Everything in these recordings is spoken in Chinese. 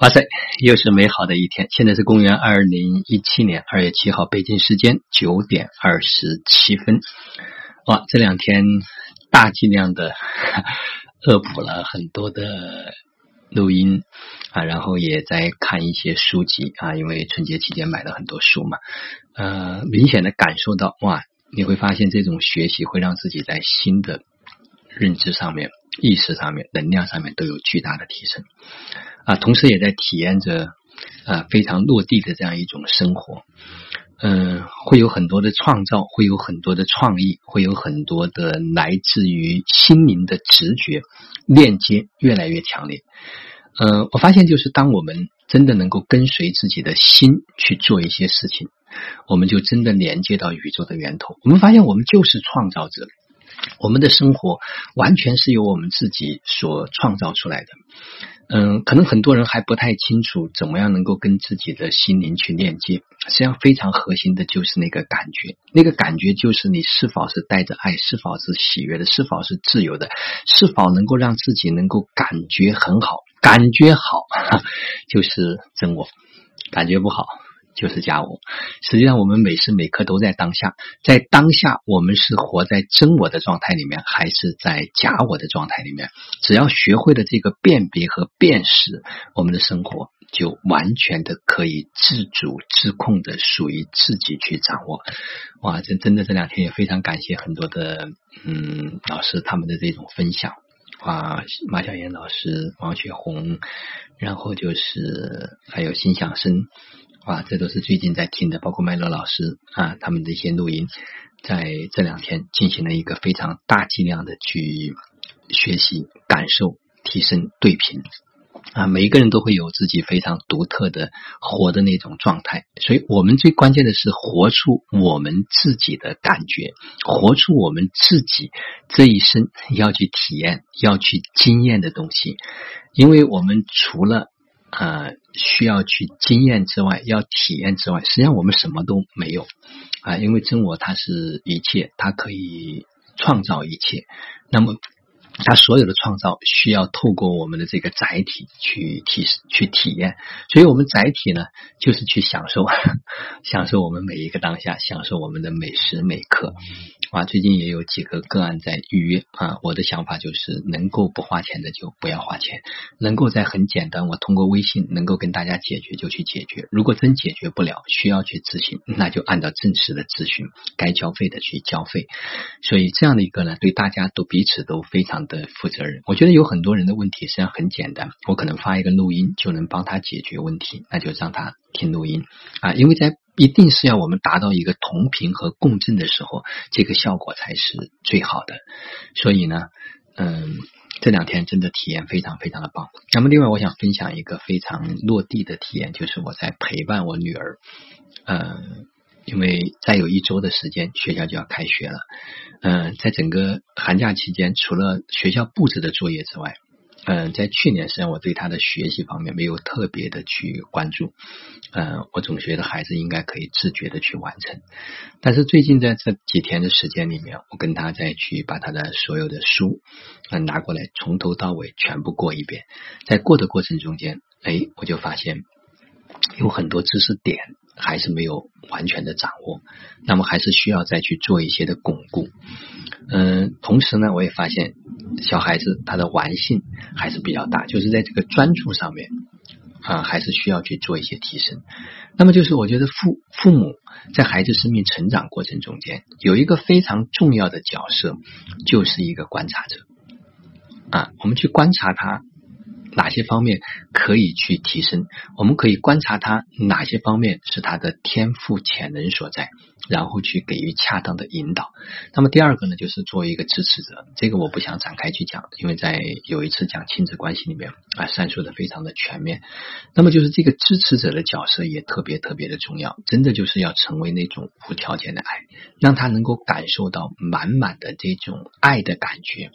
哇塞，又是美好的一天！现在是公元二零一七年二月七号，北京时间九点二十七分。哇，这两天大剂量的 恶补了很多的录音啊，然后也在看一些书籍啊，因为春节期间买了很多书嘛。呃，明显的感受到哇，你会发现这种学习会让自己在新的认知上面、意识上面、能量上面都有巨大的提升。啊，同时也在体验着啊非常落地的这样一种生活，嗯，会有很多的创造，会有很多的创意，会有很多的来自于心灵的直觉链接越来越强烈。嗯，我发现就是当我们真的能够跟随自己的心去做一些事情，我们就真的连接到宇宙的源头。我们发现我们就是创造者。我们的生活完全是由我们自己所创造出来的。嗯，可能很多人还不太清楚怎么样能够跟自己的心灵去链接。实际上，非常核心的就是那个感觉，那个感觉就是你是否是带着爱，是否是喜悦的，是否是自由的，是否能够让自己能够感觉很好，感觉好 就是真我，感觉不好。就是假我，实际上我们每时每刻都在当下，在当下我们是活在真我的状态里面，还是在假我的状态里面？只要学会了这个辨别和辨识，我们的生活就完全的可以自主自控的属于自己去掌握。哇，这真的这两天也非常感谢很多的嗯老师他们的这种分享啊，马小燕老师、王雪红，然后就是还有心想生。啊，这都是最近在听的，包括麦乐老师啊，他们的一些录音，在这两天进行了一个非常大剂量的去学习、感受、提升、对频啊，每一个人都会有自己非常独特的活的那种状态，所以我们最关键的是活出我们自己的感觉，活出我们自己这一生要去体验、要去经验的东西，因为我们除了。啊，需要去经验之外，要体验之外，实际上我们什么都没有啊，因为真我它是一切，它可以创造一切，那么。它所有的创造需要透过我们的这个载体去体去体验，所以我们载体呢，就是去享受，享受我们每一个当下，享受我们的每时每刻。啊，最近也有几个个案在预约啊，我的想法就是能够不花钱的就不要花钱，能够在很简单，我通过微信能够跟大家解决就去解决。如果真解决不了，需要去咨询，那就按照正式的咨询，该交费的去交费。所以这样的一个呢，对大家都彼此都非常。的负责人，我觉得有很多人的问题实际上很简单，我可能发一个录音就能帮他解决问题，那就让他听录音啊，因为在一定是要我们达到一个同频和共振的时候，这个效果才是最好的。所以呢，嗯，这两天真的体验非常非常的棒。那么另外，我想分享一个非常落地的体验，就是我在陪伴我女儿，嗯。因为再有一周的时间，学校就要开学了。嗯，在整个寒假期间，除了学校布置的作业之外，嗯，在去年实际上我对他的学习方面没有特别的去关注。嗯，我总觉得孩子应该可以自觉的去完成。但是最近在这几天的时间里面，我跟他再去把他的所有的书嗯拿过来，从头到尾全部过一遍。在过的过程中间，哎，我就发现有很多知识点。还是没有完全的掌握，那么还是需要再去做一些的巩固。嗯，同时呢，我也发现小孩子他的玩性还是比较大，就是在这个专注上面啊，还是需要去做一些提升。那么就是我觉得父父母在孩子生命成长过程中间有一个非常重要的角色，就是一个观察者啊，我们去观察他。哪些方面可以去提升？我们可以观察他哪些方面是他的天赋潜能所在，然后去给予恰当的引导。那么第二个呢，就是作为一个支持者，这个我不想展开去讲，因为在有一次讲亲子关系里面啊，阐述的非常的全面。那么就是这个支持者的角色也特别特别的重要，真的就是要成为那种无条件的爱，让他能够感受到满满的这种爱的感觉。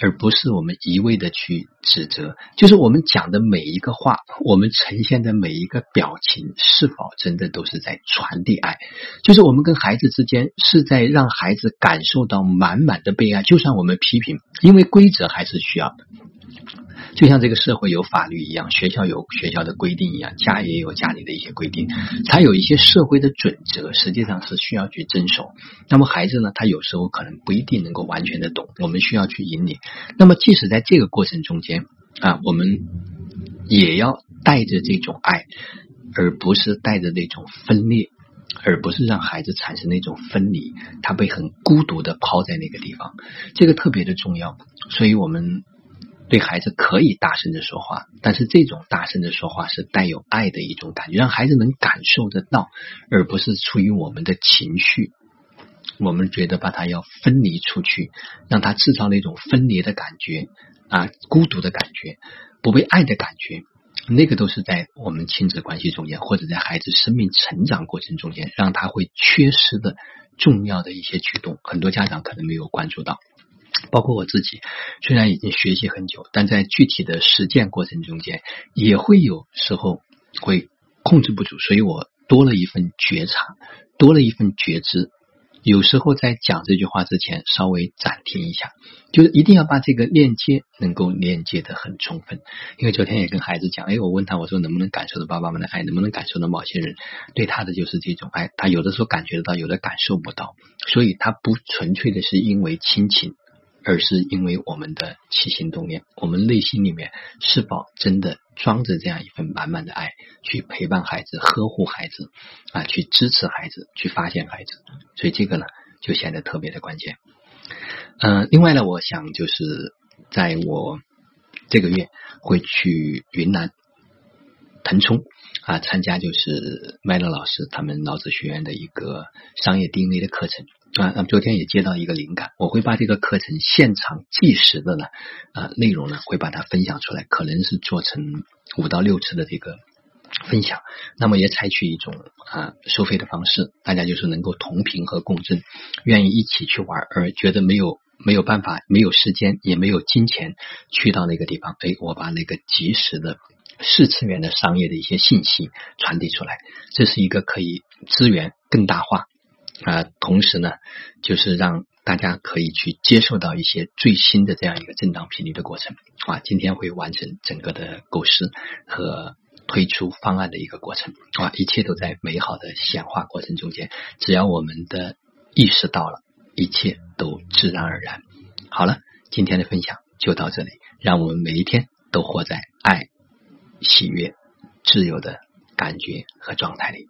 而不是我们一味的去指责，就是我们讲的每一个话，我们呈现的每一个表情，是否真的都是在传递爱？就是我们跟孩子之间是在让孩子感受到满满的被爱。就算我们批评，因为规则还是需要的。就像这个社会有法律一样，学校有学校的规定一样，家也有家里的一些规定，它有一些社会的准则，实际上是需要去遵守。那么孩子呢，他有时候可能不一定能够完全的懂，我们需要去引领。那么即使在这个过程中间啊，我们也要带着这种爱，而不是带着那种分裂。而不是让孩子产生那种分离，他被很孤独的抛在那个地方，这个特别的重要。所以我们对孩子可以大声的说话，但是这种大声的说话是带有爱的一种感觉，让孩子能感受得到，而不是出于我们的情绪。我们觉得把他要分离出去，让他制造那种分离的感觉啊，孤独的感觉，不被爱的感觉。那个都是在我们亲子关系中间，或者在孩子生命成长过程中间，让他会缺失的重要的一些举动，很多家长可能没有关注到。包括我自己，虽然已经学习很久，但在具体的实践过程中间，也会有时候会控制不住，所以我多了一份觉察，多了一份觉知。有时候在讲这句话之前，稍微暂停一下，就是一定要把这个链接能够链接的很充分。因为昨天也跟孩子讲，哎，我问他，我说能不能感受到爸爸妈妈的爱，能不能感受到某些人对他的就是这种爱？他有的时候感觉得到，有的感受不到，所以他不纯粹的是因为亲情。而是因为我们的起心动念，我们内心里面是否真的装着这样一份满满的爱，去陪伴孩子、呵护孩子啊，去支持孩子、去发现孩子，所以这个呢就显得特别的关键。嗯，另外呢，我想就是在我这个月会去云南腾冲啊，参加就是麦乐老师他们老子学院的一个商业 DNA 的课程。啊，那么昨天也接到一个灵感，我会把这个课程现场计时的呢，啊内容呢会把它分享出来，可能是做成五到六次的这个分享。那么也采取一种啊收费的方式，大家就是能够同频和共振，愿意一起去玩，而觉得没有没有办法、没有时间、也没有金钱去到那个地方，哎，我把那个及时的四次元的商业的一些信息传递出来，这是一个可以资源更大化。啊，同时呢，就是让大家可以去接受到一些最新的这样一个震荡频率的过程啊。今天会完成整个的构思和推出方案的一个过程啊，一切都在美好的显化过程中间。只要我们的意识到了，一切都自然而然。好了，今天的分享就到这里，让我们每一天都活在爱、喜悦、自由的感觉和状态里。